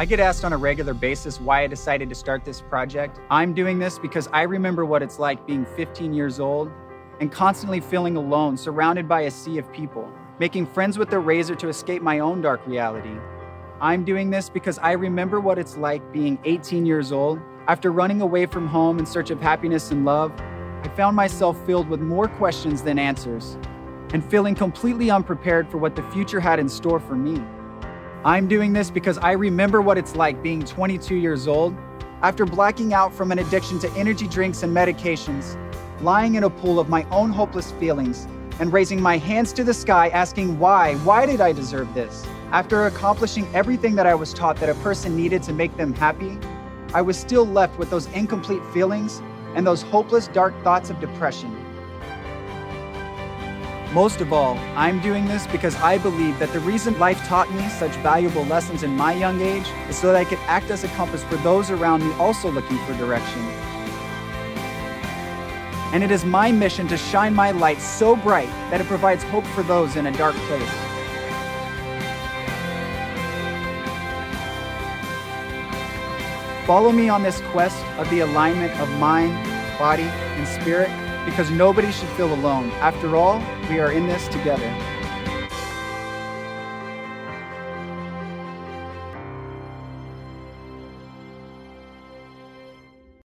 I get asked on a regular basis why I decided to start this project. I'm doing this because I remember what it's like being 15 years old and constantly feeling alone, surrounded by a sea of people, making friends with the razor to escape my own dark reality. I'm doing this because I remember what it's like being 18 years old. After running away from home in search of happiness and love, I found myself filled with more questions than answers and feeling completely unprepared for what the future had in store for me. I'm doing this because I remember what it's like being 22 years old, after blacking out from an addiction to energy drinks and medications, lying in a pool of my own hopeless feelings, and raising my hands to the sky asking why, why did I deserve this? After accomplishing everything that I was taught that a person needed to make them happy, I was still left with those incomplete feelings and those hopeless, dark thoughts of depression. Most of all, I'm doing this because I believe that the reason life taught me such valuable lessons in my young age is so that I could act as a compass for those around me also looking for direction. And it is my mission to shine my light so bright that it provides hope for those in a dark place. Follow me on this quest of the alignment of mind, body, and spirit because nobody should feel alone. After all, we are in this together.